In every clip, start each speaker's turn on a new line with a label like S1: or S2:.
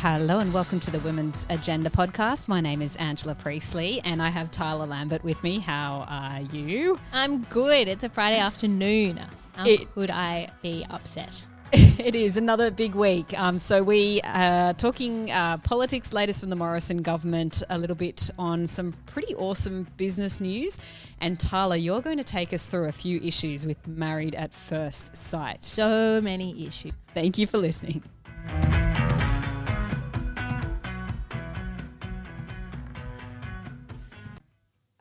S1: Hello and welcome to the Women's Agenda podcast. My name is Angela Priestley and I have Tyler Lambert with me. How are you?
S2: I'm good. It's a Friday afternoon. How
S1: It-
S2: could I be upset?
S1: it is another big week. Um, so we are talking uh, politics, latest from the Morrison government, a little bit on some pretty awesome business news. And Tyler, you're going to take us through a few issues with Married at First Sight.
S2: So many issues.
S1: Thank you for listening.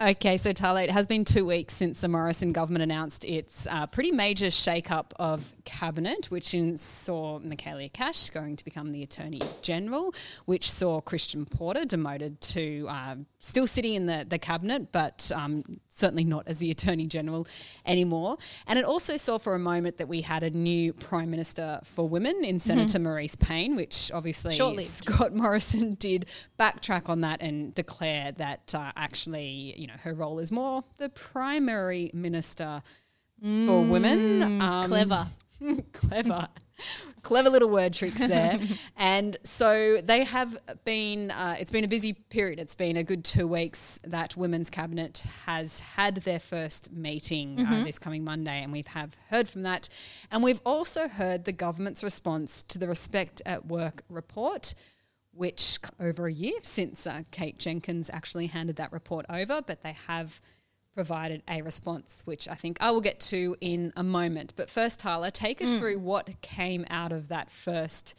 S1: Okay, so Tyler, it has been two weeks since the Morrison government announced its uh, pretty major shake-up of cabinet, which in, saw Michaelia Cash going to become the Attorney General, which saw Christian Porter demoted to uh, still sitting in the, the cabinet, but um, certainly not as the Attorney General anymore. And it also saw for a moment that we had a new Prime Minister for Women in Senator Marise Payne, which obviously
S2: Short-lived.
S1: Scott Morrison did backtrack on that and declare that uh, actually, you know, her role is more the primary minister for women. Um,
S2: Clever.
S1: clever. Clever little word tricks there. and so they have been, uh, it's been a busy period. It's been a good two weeks that Women's Cabinet has had their first meeting uh, this coming Monday, and we have heard from that. And we've also heard the government's response to the Respect at Work report which over a year since uh, Kate Jenkins actually handed that report over, but they have provided a response, which I think I will get to in a moment. But first, Tyler, take us through what came out of that first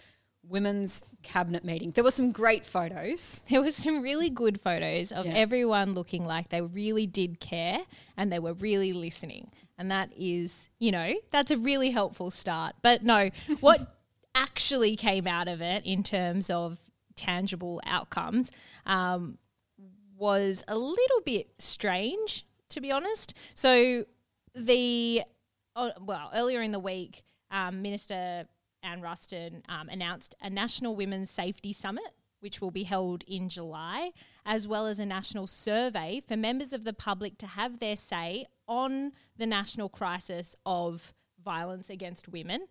S1: women's cabinet meeting. There were some great photos.
S2: There was some really good photos of
S1: Yeah.
S2: everyone looking like they really did care and they were really listening. And that is, you know, that's a really helpful start. But no, what actually came out of it in terms of tangible outcomes um, was a little bit strange, to be honest. So the oh, well earlier in the week, um, Minister Anne Ruston um, announced a National Women's Safety Summit, which will be held in July, as well as a national survey for members of the public to have their say on the national crisis of violence against women.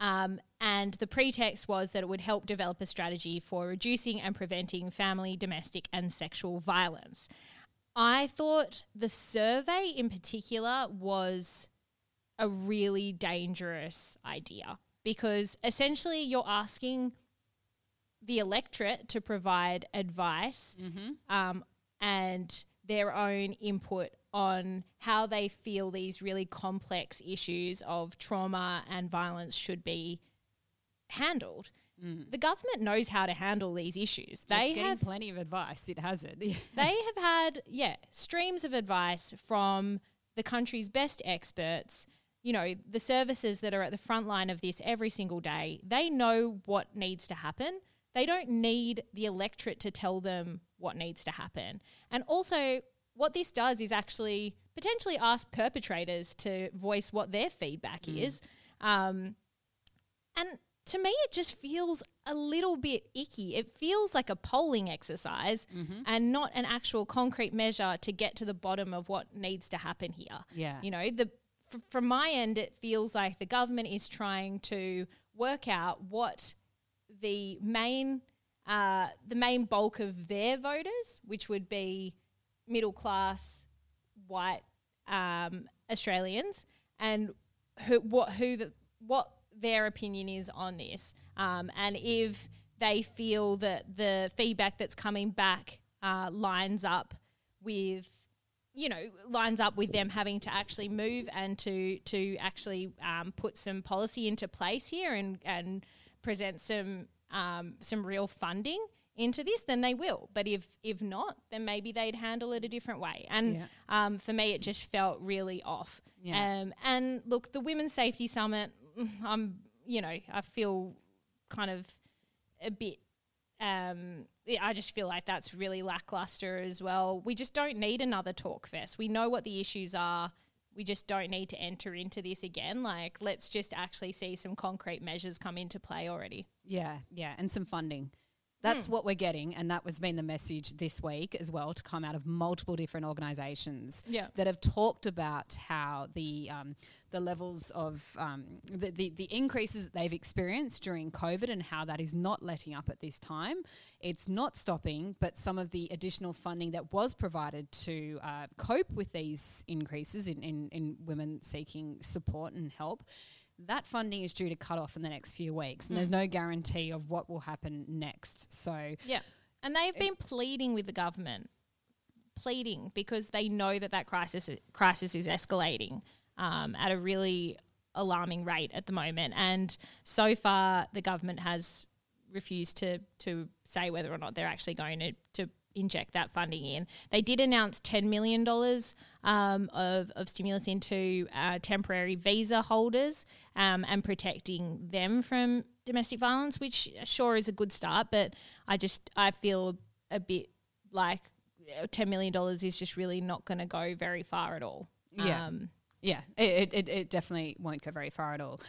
S2: Um, and the pretext was that it would help develop a strategy for reducing and preventing family, domestic, and sexual violence. I thought the survey in particular was a really dangerous idea because essentially you're asking the electorate to provide advice um, and their own input on how they feel these really complex issues of trauma and violence should be handled. The government knows how to handle these issues. They have
S1: plenty of advice. It has it.
S2: they have had yeah streams of advice from the country's best experts you know the services that are at the front line of this every single day they know what needs to happen they don't need the electorate to tell them what needs to happen and also what this does is actually potentially ask perpetrators to voice what their feedback is um, and to me, it just feels a little bit icky. It feels like a polling exercise and not an actual concrete measure to get to the bottom of what needs to happen here.
S1: Yeah.
S2: You know, the f- from my end, it feels like the government is trying to work out what the main uh, the main bulk of their voters, which would be middle class white um, Australians, and who what who the what their opinion is on this, um, and if they feel that the feedback that's coming back uh, lines up with you know lines up with them having to actually move and to to actually um, put some policy into place here and and present some um, some real funding into this, then they will. But if if not, then maybe they'd handle it a different way. And
S1: Yeah.
S2: um, for me, it just felt really off.
S1: Yeah.
S2: Um, and look, the Women's Safety Summit, I'm you know I feel kind of a bit. Um, I just feel like that's really lackluster as well. We just don't need another talk fest. We know what the issues are. We just don't need to enter into this again. Like, let's just actually see some concrete measures come into play already.
S1: Yeah, yeah, and some funding. That's what we're getting, and that was been the message this week as well to come out of multiple different organisations
S2: Yeah.
S1: that have talked about how the um, the levels of um, the, the the increases that they've experienced during COVID and how that is not letting up at this time. It's not stopping, but some of the additional funding that was provided to uh, cope with these increases in, in, in women seeking support and help that funding is due to cut off in the next few weeks, and there's no guarantee of what will happen next. So,
S2: Yeah. And they've been pleading with the government, pleading because they know that that crisis crisis is escalating um, at a really alarming rate at the moment. And so far, the government has refused to to say whether or not they're actually going to to inject that funding in. They did announce ten million dollars um, of of stimulus into uh, temporary visa holders um, and protecting them from domestic violence, which sure is a good start. But I just I feel a bit like uh, ten million dollars is just really not going to go very far at all.
S1: Yeah.
S2: Um,
S1: yeah, it, it, it definitely won't go very far at all.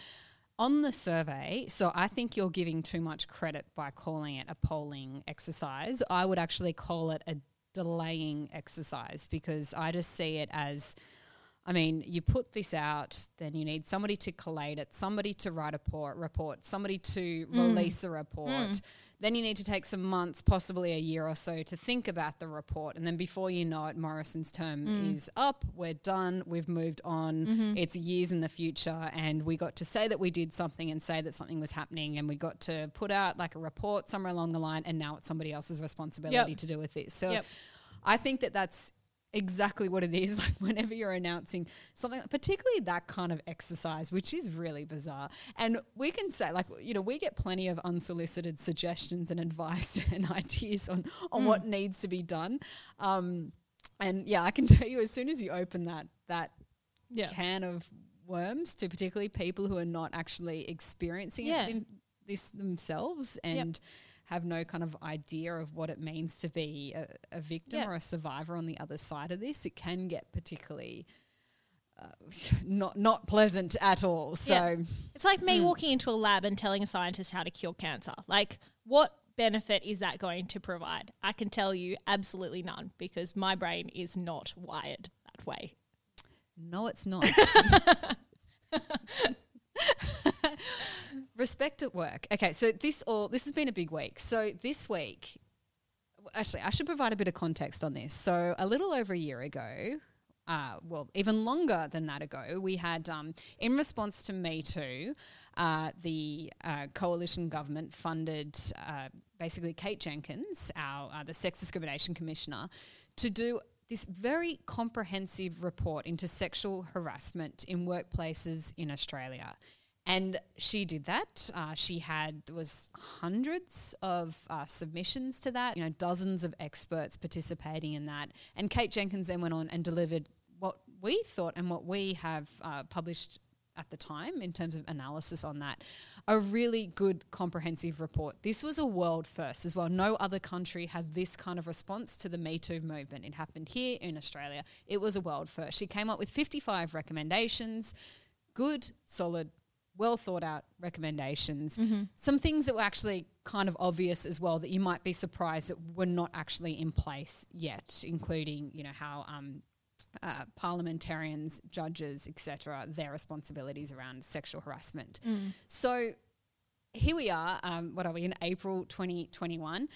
S1: On the survey, so I think you're giving too much credit by calling it a polling exercise. I would actually call it a delaying exercise because I just see it as I mean, you put this out, then you need somebody to collate it, somebody to write a report, report somebody to mm. release a report. Mm. Then you need to take some months, possibly a year or so, to think about the report. And then before you know it, Morrison's term mm. is up. We're done. We've moved on. Mm-hmm. It's years in the future. And we got to say that we did something and say that something was happening. And we got to put out like a report somewhere along the line. And now it's somebody else's responsibility
S2: Yep.
S1: to do with this. So
S2: Yep.
S1: I think that that's exactly what it is. Like whenever you're announcing something, particularly that kind of exercise, which is really bizarre. And we can say, like, you know, we get plenty of unsolicited suggestions and advice and ideas on on what needs to be done. Um, and yeah, I can tell you as soon as you open that that
S2: Yeah.
S1: can of worms to particularly people who are not actually experiencing
S2: Yeah.
S1: it them, this themselves and have no kind of idea of what it means to be a, a victim
S2: Yeah.
S1: or a survivor on the other side of this, it can get particularly uh, not not pleasant at all. So
S2: Yeah. It's like me walking into a lab and telling a scientist how to cure cancer. Like, what benefit is that going to provide? I can tell you absolutely none because my brain is not wired that way.
S1: No, it's not. Respect at work. Okay, so this all this has been a big week. So this week, actually, I should provide a bit of context on this. So a little over a year ago, uh, well, even longer than that ago, we had, um, in response to Me Too, uh, the uh, coalition government funded uh, basically Kate Jenkins, our uh, the sex discrimination commissioner, to do this very comprehensive report into sexual harassment in workplaces in Australia. And she did that. Uh, she had was hundreds of uh, submissions to that. You know, dozens of experts participating in that. And Kate Jenkins then went on and delivered what we thought and what we have uh, published at the time in terms of analysis on that. A really good comprehensive report. This was a world first as well. No other country had this kind of response to the Me Too movement. It happened here in Australia. It was a world first. She came up with 55 recommendations, good, solid, well thought out recommendations. Some things that were actually kind of obvious as well that you might be surprised that were not actually in place yet, including, you know, how um, uh, parliamentarians, judges, etc., their responsibilities around sexual harassment. So here we are. Um, what are we in April 2021?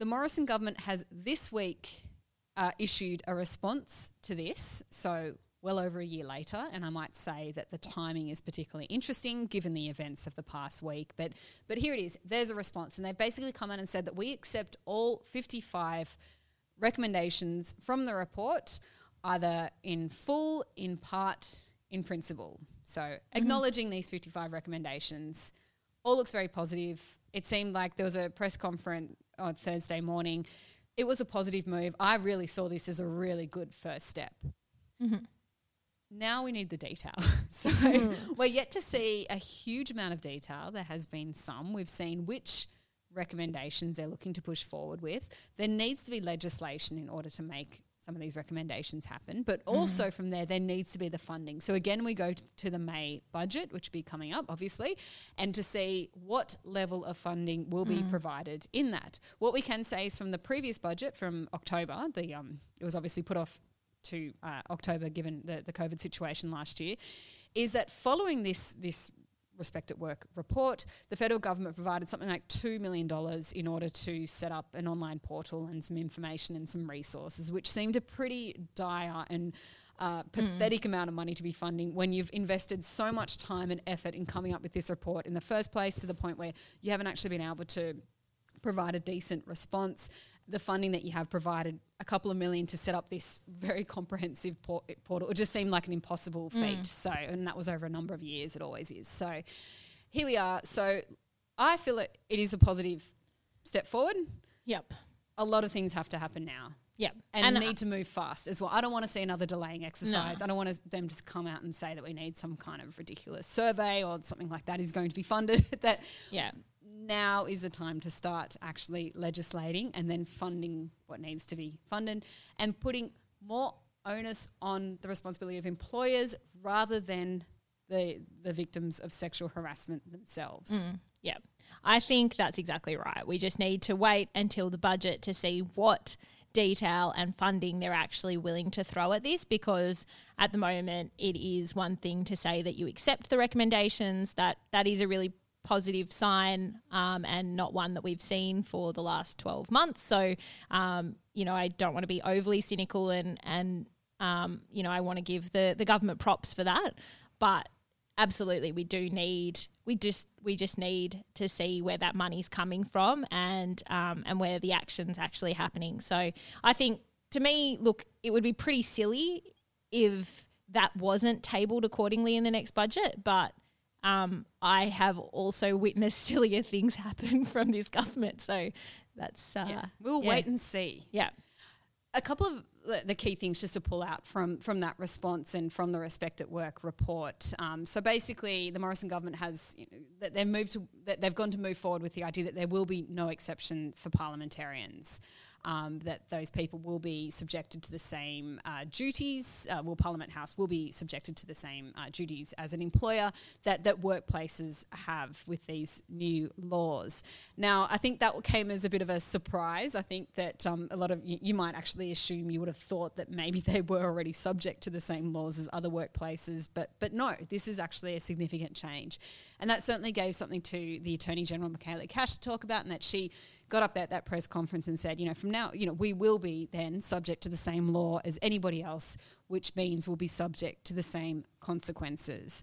S1: The Morrison government has this week uh, issued a response to this. So well over a year later, and I might say that the timing is particularly interesting given the events of the past week. But but here it is. There's a response, and they've basically come in and said that we accept all 55 recommendations from the report, either in full, in part, in principle. So mm-hmm. acknowledging these 55 recommendations all looks very positive. It seemed like there was a press conference on Thursday morning. It was a positive move. I really saw this as a really good first step. Mm-hmm. Now we need the detail. so mm. we're yet to see a huge amount of detail. There has been some. We've seen which recommendations they're looking to push forward with. There needs to be legislation in order to make some of these recommendations happen. But mm. also from there, there needs to be the funding. So again, we go t- to the May budget, which will be coming up, obviously, and to see what level of funding will be mm. provided in that. What we can say is from the previous budget from October, the um, it was obviously put off to uh, October given the, the COVID situation last year, is that following this this Respect at Work report, the federal government provided something like $2 million in order to set up an online portal and some information and some resources, which seemed a pretty dire and uh, pathetic amount of money to be funding when you've invested so much time and effort in coming up with this report in the first place to the point where you haven't actually been able to provide a decent response. The funding that you have provided, a couple of million to set up this very comprehensive por- portal, it just seemed like an impossible feat. So, and that was over a number of years, it always is. So, here we are. So, I feel it, it is a positive step forward.
S2: Yep.
S1: A lot of things have to happen now
S2: Yep.
S1: and,
S2: uh,
S1: need to move fast as well. I don't want to see another delaying exercise. I don't want to, them to come out and say that we need some kind of ridiculous survey or something like that is going to be funded. that
S2: yeah.
S1: Now is the time to start actually legislating and then funding what needs to be funded and putting more onus on the responsibility of employers rather than the the victims of sexual harassment themselves. Mm.
S2: Yeah. I think that's exactly right. We just need to wait until the budget to see what detail and funding they're actually willing to throw at this because at the moment it is one thing to say that you accept the recommendations that that is a really positive sign um, and not one that we've seen for the last 12 months. So um, you know i don't want to be overly cynical and and um, you know i want to give the the government props for that. But absolutely we do need we just we just need to see where that money's coming from and um, and where the action's actually happening. So i think to me look it would be pretty silly if that wasn't tabled accordingly in the next budget but um, I have also witnessed sillier things happen from this government, so that's uh,
S1: Yeah. We'll
S2: yeah.
S1: wait and see.
S2: yeah,
S1: a couple of the- the key things just to pull out from from that response and from the Respect at Work report. Um, so basically, the Morrison government has you know, that they've moved to that they've gone to move forward with the idea that there will be no exception for parliamentarians. Um, that those people will be subjected to the same uh, duties. Uh, well, Parliament House will be subjected to the same uh, duties as an employer that that workplaces have with these new laws. Now, I think that came as a bit of a surprise. I think that um, a lot of you, you might actually assume you would have thought that maybe they were already subject to the same laws as other workplaces, but but no, this is actually a significant change, and that certainly gave something to the Attorney General Michaelia Cash to talk about, and that she got up there at that press conference and said, you know, from now, you know, we will be then subject to the same law as anybody else, which means we'll be subject to the same consequences.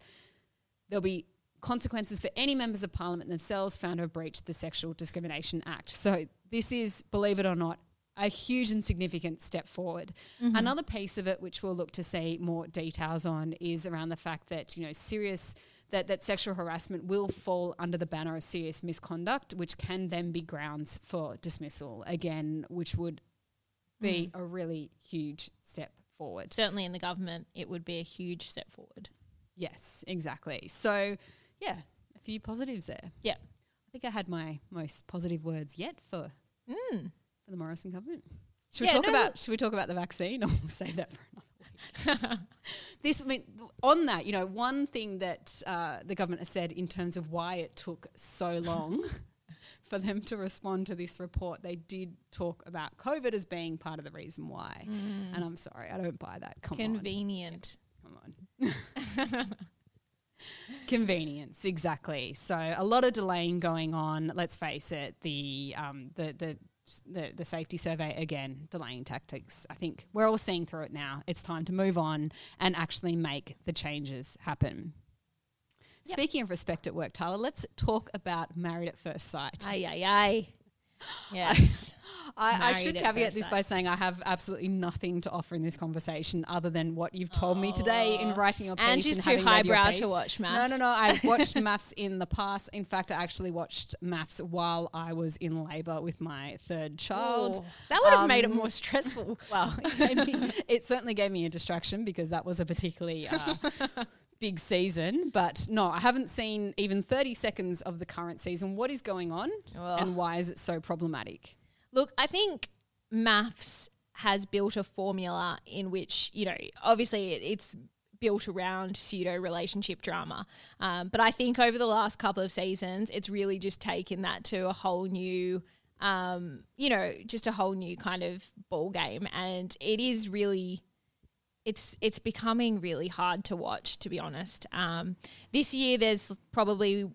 S1: There'll be consequences for any members of parliament themselves found to have breached the Sexual Discrimination Act. So this is, believe it or not, a huge and significant step forward. Mm-hmm. Another piece of it, which we'll look to see more details on, is around the fact that you know serious that, that sexual harassment will fall under the banner of serious misconduct, which can then be grounds for dismissal again, which would be a really huge step forward.
S2: certainly in the government, it would be a huge step forward.
S1: Yes, exactly. So, yeah, a few positives there.
S2: Yeah.
S1: I think I had my most positive words yet for
S2: Mm.
S1: for the Morrison government. Should we
S2: Yeah,
S1: talk
S2: no,
S1: about should we talk about the vaccine or we'll save that for? this I mean on that, you know, one thing that uh, the government has said in terms of why it took so long for them to respond to this report, they did talk about COVID as being part of the reason why. And I'm sorry, I don't buy that. Come on.
S2: Convenient.
S1: Come on. Convenience, exactly. So a lot of delaying going on. Let's face it, the um, the the the, the safety survey again delaying tactics. I think we're all seeing through it now. It's time to move on and actually make the changes happen.
S2: Yep.
S1: Speaking of respect at work, Tyler, let's talk about married at first sight.
S2: Aye, aye, aye. Yes.
S1: I, I should caveat this
S2: sight.
S1: by saying I have absolutely nothing to offer in this conversation other than what you've told me today in writing your piece.
S2: Angie's
S1: and
S2: too
S1: having read your
S2: highbrow to watch
S1: MAFS.
S2: no,
S1: no. No. I've watched MAFS in the past. In fact, I actually watched MAFS while I was in labour with my third child.
S2: Ooh, that would have made it
S1: Um,
S2: more stressful.
S1: Well, it, me, it certainly gave me a distraction because that was a particularly uh, big season. But no, I haven't seen even 30 seconds of the current season. What is going on
S2: Ugh.
S1: and why is it so problematic?
S2: Look, I think MAFS has built a formula in which you know obviously it's built around pseudo relationship drama. Um, but I think over the last couple of seasons, it's really just taken that to a whole new, um, you know, just a whole new kind of ball game, and it is really. It's it's becoming really hard to watch, to be honest. Um, this year, there's probably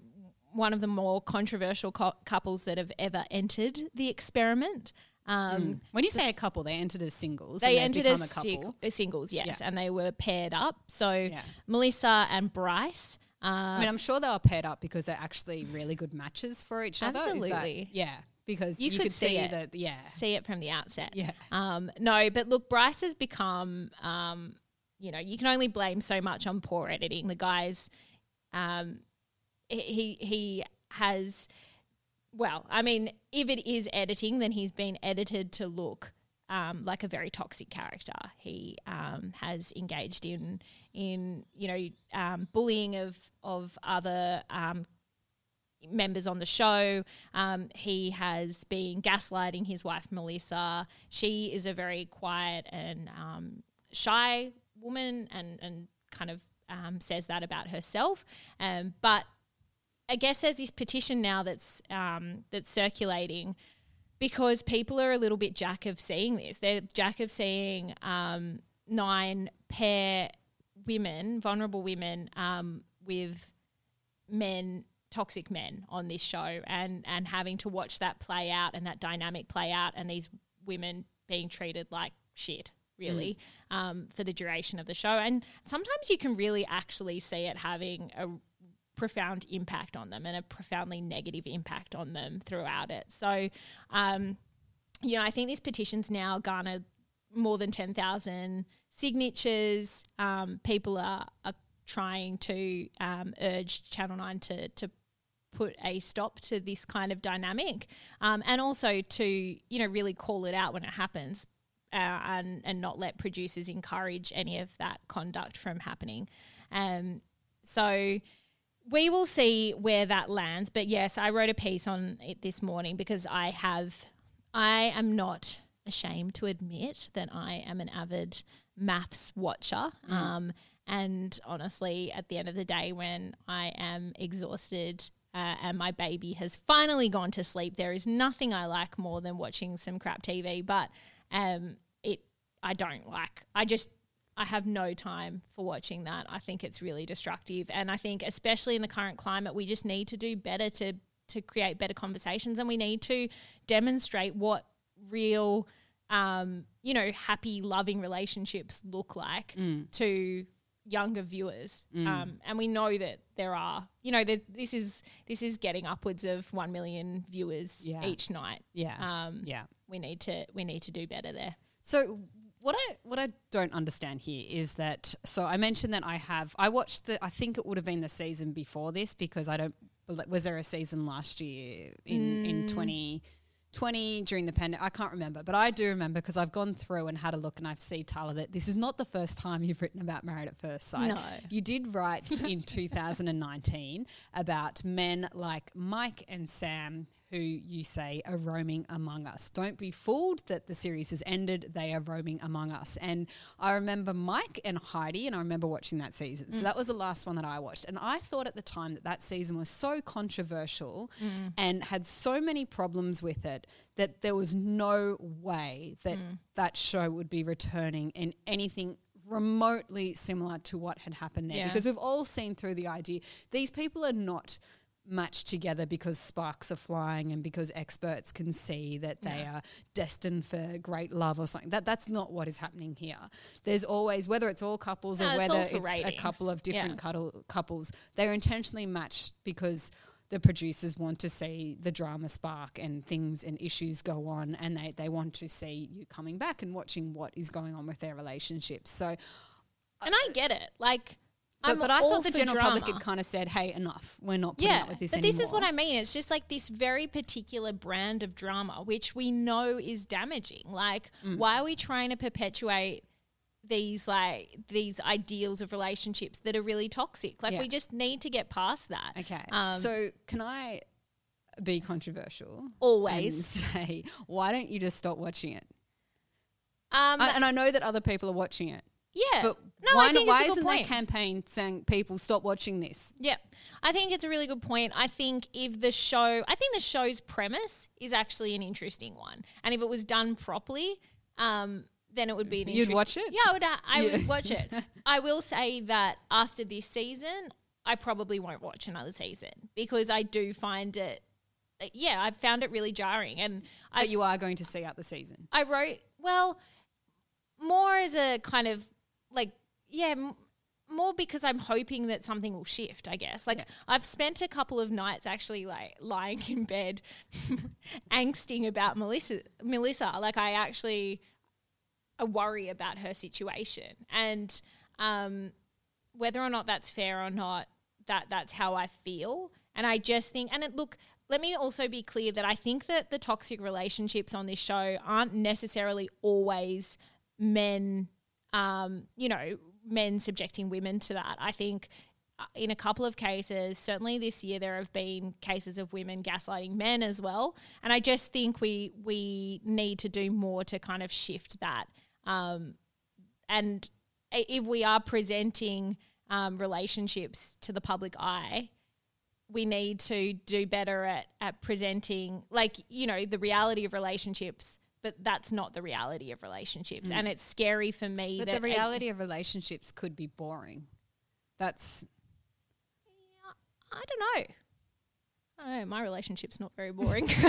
S2: one of the more controversial co- couples that have ever entered the experiment. Um,
S1: When you say a couple, they entered as singles.
S2: they
S1: they've
S2: entered as
S1: a couple.
S2: sing- singles, yes,
S1: Yeah.
S2: and they were paired up. So
S1: Yeah.
S2: Melissa and Bryce. Uh,
S1: I mean, I'm sure they were paired up because they're actually really good matches for each other. Is that-
S2: Absolutely.
S1: yeah, because
S2: You
S1: you,
S2: could
S1: could,
S2: see
S1: see,
S2: it.
S1: that. Yeah,
S2: see it from the outset.
S1: yeah.
S2: Um, no, but look, Bryce has become, um, you know, you can only blame so much on poor editing. The guy's, um, he he has, well, I mean, if it is editing, then he's been edited to look um, like a very toxic character. He um, has engaged in in you know um, bullying of of other um, members on the show. Um, he has been gaslighting his wife Melissa. She is a very quiet and um, shy woman, and and kind of says that about herself. But I guess there's this petition now that's um, that's circulating because people are a little bit jack of seeing this. They're jack of seeing um, nine pair women, vulnerable women, um, with men, toxic men on this show, and and having to watch that play out and that dynamic play out, and these women being treated like shit. Really, um, for the duration of the show, and sometimes you can really actually see it having a profound impact on them and a profoundly negative impact on them throughout it. So, um, you know, I think this petition's now garnered more than 10,000 signatures. Um, people are, are trying to um, urge Channel 9 to, to put a stop to this kind of dynamic um, and also to, you know, really call it out when it happens. Uh, and and not let producers encourage any of that conduct from happening. Um, so we will see where that lands. But yes, I wrote a piece on it this morning because I have, I am not ashamed to admit that I am an avid MAFS watcher. Um, and honestly, at the end of the day, when I am exhausted uh, and my baby has finally gone to sleep, there is nothing I like more than watching some crap TV. But um, it, I don't like. I just I have no time for watching that. I think it's really destructive, and I think especially in the current climate, we just need to do better to to create better conversations, and we need to demonstrate what real, um, you know, happy, loving relationships look like to younger viewers. Um, and we know that there are, you know, this is this is getting upwards of one million viewers
S1: Yeah.
S2: each night.
S1: Yeah.
S2: Um,
S1: yeah.
S2: we need to we need to do better there.
S1: So what I what I don't understand here is that so I mentioned that I have I watched the I think it would have been the season before this because I don't was there a season last year in in mm. twenty twenty during the pandemic I can't remember but I do remember because I've gone through and had a look and I've seen Tyler that this is not the first time you've written about Married at First Sight.
S2: No.
S1: You did write in 2019 about men like Mike and Sam who you say are roaming among us. Don't be fooled that the series has ended. They are roaming among us. And I remember Mike and Heidi, and I remember watching that season. So mm. that was the last one that I watched. And I thought at the time that that season was so controversial mm. and had so many problems with it that there was no way that mm. that show would be returning in anything remotely similar to what had happened there
S2: Yeah.
S1: because we've all seen through the idea these people are not matched together because sparks are flying and because experts can see that they
S2: Yeah.
S1: are destined for great love or something that that's not what is happening here there's always whether it's all couples
S2: No,
S1: or whether
S2: for
S1: it's a couple of different
S2: Yeah.
S1: cuddle, couples they're intentionally matched because the producers want to see the drama spark and things and issues go on and they, they want to see you coming back and watching what is going on with their relationships so
S2: And I get it. Like,
S1: but, but I thought the general
S2: drama.
S1: public had kind of said, "Hey, enough. We're not putting
S2: yeah,
S1: up with this
S2: but
S1: anymore."
S2: this is what I mean. It's just like this very particular brand of drama, which we know is damaging. Like,
S1: Mm.
S2: why are we trying to perpetuate these like these ideals of relationships that are really toxic? Like,
S1: Yeah.
S2: we just need to get past that.
S1: Okay.
S2: Um,
S1: so can I be controversial?
S2: Always.
S1: And say, why don't you just stop watching it?
S2: Um,
S1: I, and I know that other people are watching it.
S2: Yeah.
S1: But
S2: no,
S1: why,
S2: I think
S1: why
S2: it's a good
S1: isn't
S2: point.
S1: that campaign saying people stop watching this?
S2: Yeah, I think it's a really good point. I think if the show, I think the show's premise is actually an interesting one, and if it was done properly, um, then it would be an.
S1: You'd watch it?
S2: Yeah, I would. uh, I
S1: Yeah.
S2: would watch it. I will say that after this season, I probably won't watch another season because I do find it. Yeah, I found it really jarring, and
S1: But you are going to see out the season.
S2: I wrote well more as a kind of like yeah m- more because I'm hoping that something will shift I guess. Like I've spent a couple of nights actually like lying in bed angsting about Melissa Melissa. Like I actually I worry about her situation. And um whether or not that's fair or not that that's how I feel. And I just think and it look let me also be clear that I think that the toxic relationships on this show aren't necessarily always men um you know men subjecting women to that. I think uh, in a couple of cases certainly this year there have been cases of women gaslighting men as well. And I just think we we need to do more to kind of shift that. Um and if we are presenting um, relationships to the public eye, we need to do better at, at presenting, like, you know, the reality of relationships, but that's not the reality of relationships. Mm. And it's scary for me
S1: But
S2: that
S1: the reality of relationships could be boring. That's
S2: I don't know. I don't know. My relationship's not very boring.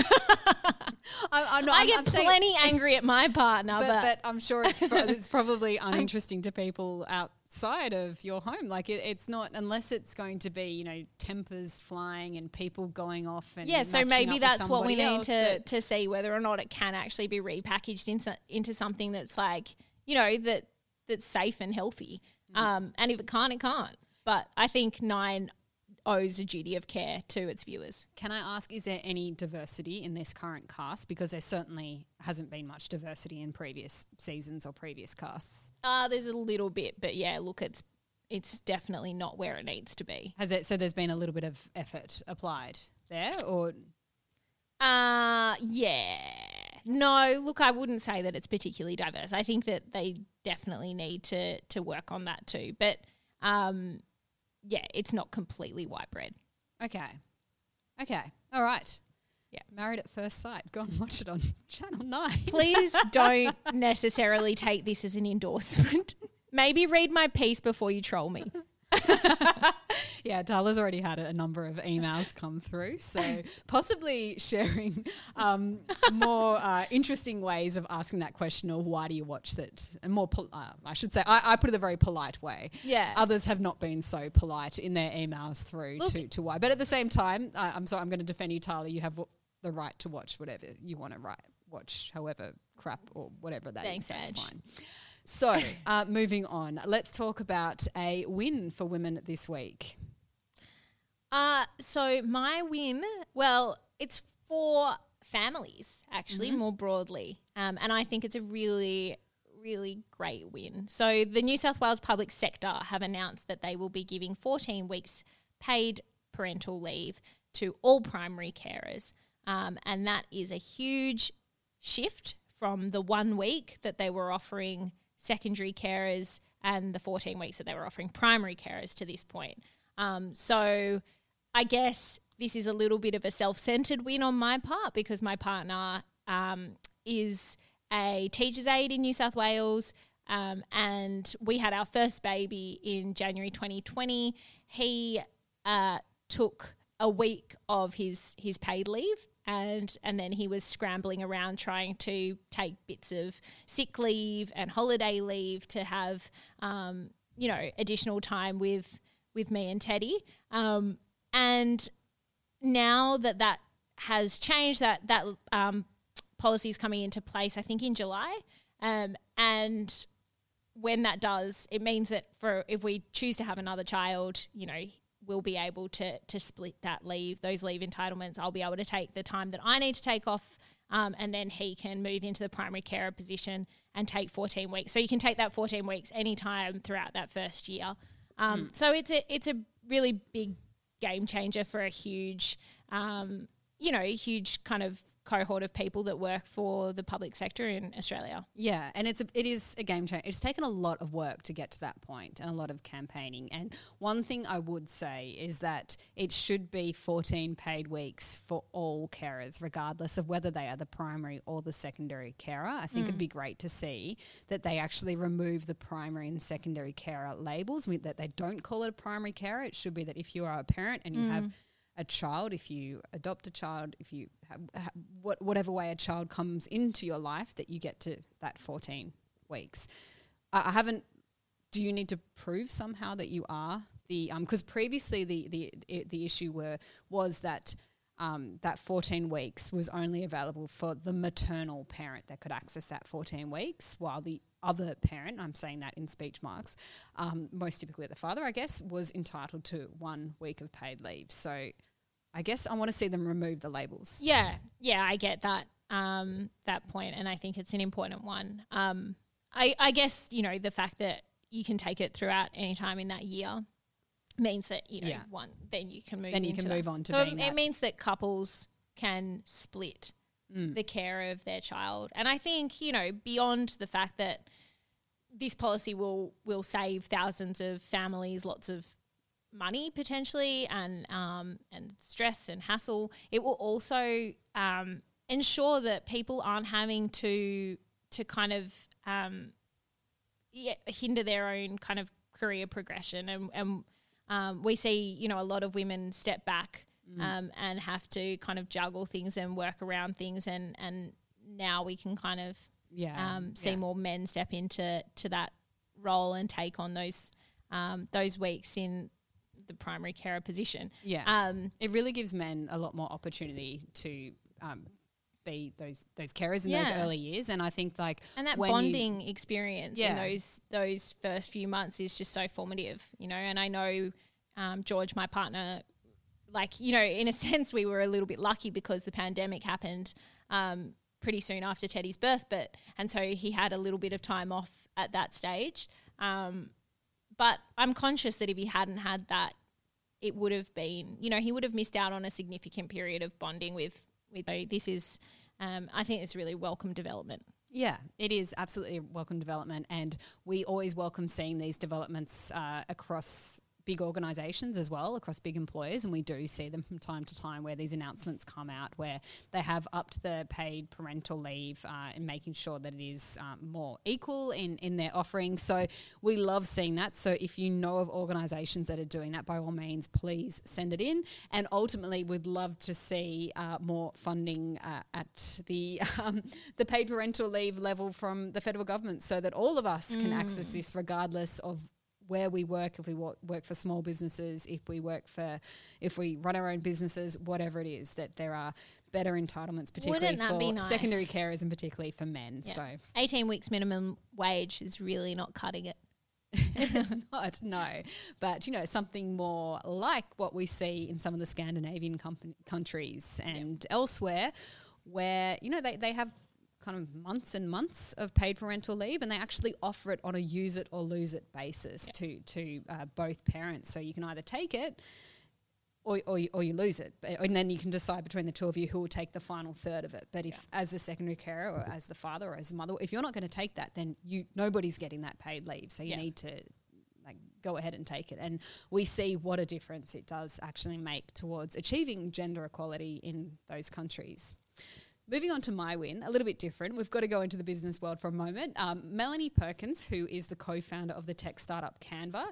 S1: I, I'm not,
S2: I get
S1: I'm saying-
S2: plenty angry at my partner,
S1: but,
S2: but,
S1: but I'm sure it's, pro- it's probably uninteresting to people outside of your home. Like it, it's not unless it's going to be you know tempers flying and people going off and
S2: yeah, so maybe that's what we need to,
S1: that-
S2: to see whether or not it can actually be repackaged into into something that's like you know that that's safe and healthy.
S1: Mm-hmm.
S2: Um, and if it can't, it can't. But I think Nine owes a duty of care to its viewers.
S1: Can I ask, is there any diversity in this current cast? Because there certainly hasn't been much diversity in previous seasons or previous casts.
S2: Uh, there's a little bit, but yeah, look, it's it's definitely not where it needs to be.
S1: Has it? So there's been a little bit of effort applied there, or
S2: Uh yeah. No, look, I wouldn't say that it's particularly diverse. I think that they definitely need to to work on that too. But um yeah, it's not completely white bread.
S1: okay, okay, all right.
S2: Yeah.
S1: Married at First Sight. Go and watch it on Channel Nine.
S2: Please don't necessarily take this as an endorsement. Maybe read my piece before you troll me.
S1: Yeah, Tyler's already had a number of emails come through, so possibly sharing um, more uh, interesting ways of asking that question, or why do you watch that? And more, pol- uh, I should say, I, I put it a very polite way.
S2: Yeah.
S1: Others have not been so polite in their emails through
S2: Look-
S1: to, to why. But at the same time, I, I'm sorry, I'm going to defend you, Tyler. You have w- the right to watch whatever you want to write, watch, however crap or whatever that is.
S2: Thanks,
S1: That's
S2: Edge.
S1: fine. So, uh, moving on, let's talk about a win for women this week.
S2: Uh, so my win, well, it's for families actually more broadly, um, and I think it's a really, really great win. So the New South Wales public sector have announced that they will be giving 14 weeks paid parental leave to all primary carers, um, and that is a huge shift from the one week that they were offering secondary carers and the 14 weeks that they were offering primary carers to this point. Um, so I guess this is a little bit of a self centered win on my part because my partner um, is a teacher's aide in New South Wales. Um, and we had our first baby in January 2020. He uh, took a week of his his paid leave and and then he was scrambling around trying to take bits of sick leave and holiday leave to have um, you know additional time with with me and Teddy. Um, and now that that has changed that that um, policy is coming into place I think in July um, and when that does, it means that for if we choose to have another child, you know, we'll be able to to split that leave, those leave entitlements. I'll be able to take the time that I need to take off, um, and then he can move into the primary carer position and take 14 weeks. So you can take that 14 weeks anytime throughout that first year. Um, So it's a it's a really big game changer for a huge, um, you know, huge kind of cohort of people that work for the public sector in Australia.
S1: Yeah, and it's a, it is a game changer. It's taken a lot of work to get to that point and a lot of campaigning. And one thing I would say is that it should be 14 paid weeks for all carers, regardless of whether they are the primary or the secondary carer. I think mm. it'd be great to see that they actually remove the primary and secondary carer labels, that they don't call it a primary carer. It should be that if you are a parent and you mm. have a child, if you adopt a child, if you whatever way a child comes into your life, that you get to that 14 weeks. I, I haven't. Do you need to prove somehow that you are the? Because um, previously the the the issue were was that. Um, that 14 weeks was only available for the maternal parent that could access that 14 weeks, while the other parent, I'm saying that in speech marks, um, most typically the father, I guess, was entitled to one week of paid leave. So I guess I want to see them remove the labels.
S2: Yeah, yeah, I get that um, that point, and I think it's an important one. Um, I, I guess you know the fact that you can take it throughout any time in that year means that you know yeah. one then you can move
S1: then you can move on to
S2: so it means that couples can split mm. the care of their child, and I think you know beyond the fact that this policy will will save thousands of families lots of money potentially and um, and stress and hassle. It will also um, ensure that people aren't having to to kind of um, yeah, hinder their own kind of career progression and and um, we see you know a lot of women step back mm. um, and have to kind of juggle things and work around things and and now we can kind of yeah, um, see yeah. more men step into to that role and take on those um, those weeks in the primary carer position.
S1: Yeah. Um, it really gives men a lot more opportunity to um, be those those carers in yeah. those early years, and I think like
S2: and that bonding you, experience yeah. in those those first few months is just so formative, you know. And I know um, George, my partner, like you know, in a sense, we were a little bit lucky because the pandemic happened. Um, pretty soon after Teddy's birth, but and so he had a little bit of time off at that stage. Um, but I'm conscious that if he hadn't had that, it would have been, you know, he would have missed out on a significant period of bonding with. with so this is, um, I think, it's really welcome development.
S1: Yeah, it is absolutely welcome development, and we always welcome seeing these developments uh, across big organisations as well, across big employers, and we do see them from time to time where these announcements come out where they have upped the paid parental leave uh, and making sure that it is um, more equal in, in their offerings. So we love seeing that. So if you know of organisations that are doing that, by all means, please send it in. And ultimately, we'd love to see uh, more funding uh, at the um, the paid parental leave level from the federal government, so that all of us mm. can access this regardless of where we work, if we work, for small businesses, if we work for, if we run our own businesses, whatever it is, that there are better entitlements, particularly for nice? secondary carers and particularly for men. Yeah. So
S2: 18 weeks minimum wage is really not cutting it.
S1: it's not, no. But, you know, something more like what we see in some of the Scandinavian com- countries and yep. elsewhere, where, you know, they, they have kind of months and months of paid parental leave, and they actually offer it on a use it or lose it basis to to uh, both parents. So you can either take it. Or, or, you, or you lose it, and then you can decide between the two of you who will take the final third of it. But if, yeah. as the secondary carer, or as the father, or as the mother, if you're not going to take that, then you nobody's getting that paid leave. So you yeah. need to like go ahead and take it. And we see what a difference it does actually make towards achieving gender equality in those countries. Moving on to my win, a little bit different. We've got to go into the business world for a moment. Um, Melanie Perkins, who is the co founder of the tech startup Canva,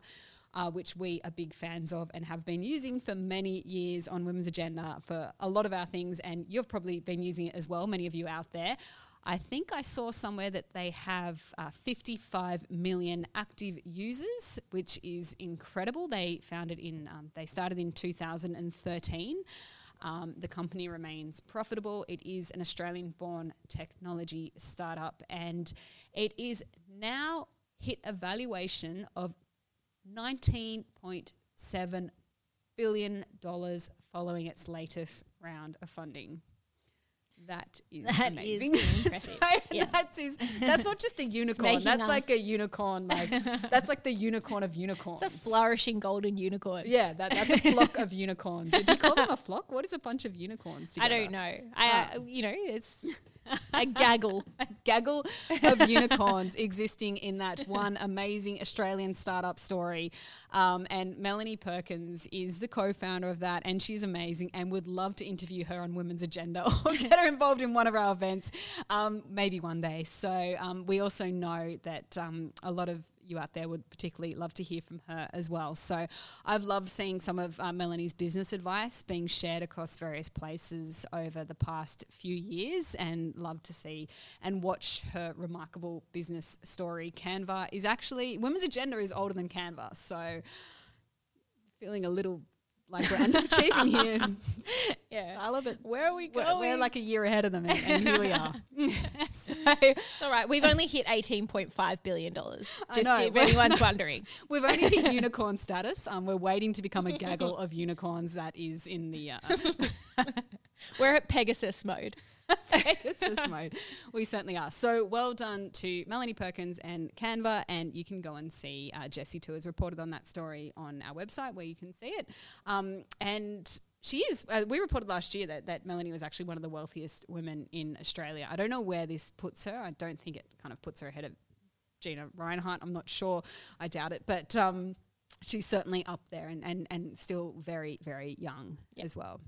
S1: uh, which we are big fans of and have been using for many years on Women's Agenda for a lot of our things. And you've probably been using it as well, many of you out there. I think I saw somewhere that they have uh, 55 million active users, which is incredible. They founded in, um, they started in 2013. Um, the company remains profitable. It is an Australian born technology startup and it is now hit a valuation of $19.7 billion following its latest round of funding. That is
S2: That is
S1: amazing.
S2: impressive.
S1: so
S2: Yeah.
S1: that's is that's not just a unicorn. That's like a unicorn. Like that's like the unicorn of unicorns.
S2: It's a flourishing golden unicorn.
S1: Yeah, that, that's a flock of unicorns. Do you call them a flock? What is a bunch of unicorns?
S2: I don't know. I, uh, you know, it's a gaggle.
S1: a gaggle of unicorns existing in that one amazing Australian startup story. Um, and Melanie Perkins is the co founder of that, and she's amazing and would love to interview her on Women's Agenda or get her involved in one of our events um, maybe one day. So um, we also know that um, a lot of you out there would particularly love to hear from her as well. So I've loved seeing some of uh, Melanie's business advice being shared across various places over the past few years and love to see and watch her remarkable business story. Canva is actually, Women's Agenda is older than Canva. So feeling a little like we're underachieving here.
S2: Yeah.
S1: Tyler, but
S2: Where are we
S1: we're,
S2: going?
S1: we're like a year ahead of them and, and here we are. so
S2: all right. We've only hit $18.5 billion. Just
S1: know.
S2: if anyone's wondering.
S1: We've only hit unicorn status. Um, we're waiting to become a gaggle of unicorns that is in the uh,
S2: We're at Pegasus mode.
S1: Pegasus mode. We certainly are. So well done to Melanie Perkins and Canva, and you can go and see uh, Jessie too has reported on that story on our website where you can see it. Um, and she is. Uh, we reported last year that that Melanie was actually one of the wealthiest women in Australia. I don't know where this puts her. I don't think it kind of puts her ahead of Gina Rinehart. I'm not sure. I doubt it, but. Um, She's certainly up there and, and, and still very, very young as well.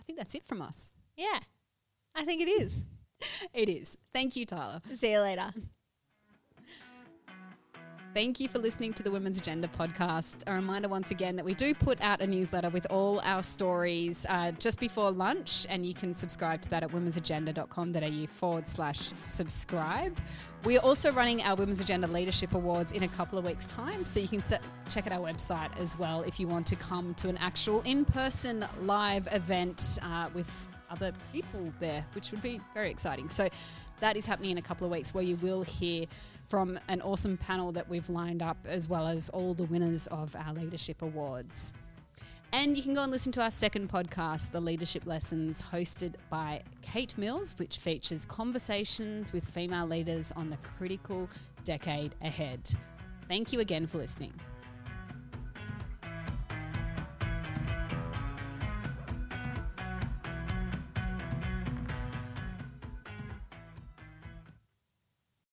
S1: I think that's it from us.
S2: Yeah. I think it is.
S1: It is. Thank you, Tyler.
S2: See you later.
S1: Thank you for listening to the Women's Agenda podcast. A reminder once again that we do put out a newsletter with all our stories uh, just before lunch, and you can subscribe to that at womensagenda.com.au forward slash subscribe. We are also running our Women's Agenda Leadership Awards in a couple of weeks' time, so you can set, check out our website as well if you want to come to an actual in person live event uh, with other people there, which would be very exciting. So that is happening in a couple of weeks where you will hear from an awesome panel that we've lined up, as well as all the winners of our leadership awards. And you can go and listen to our second podcast, The Leadership Lessons, hosted by Kate Mills, which features conversations with female leaders on the critical decade ahead. Thank you again for listening.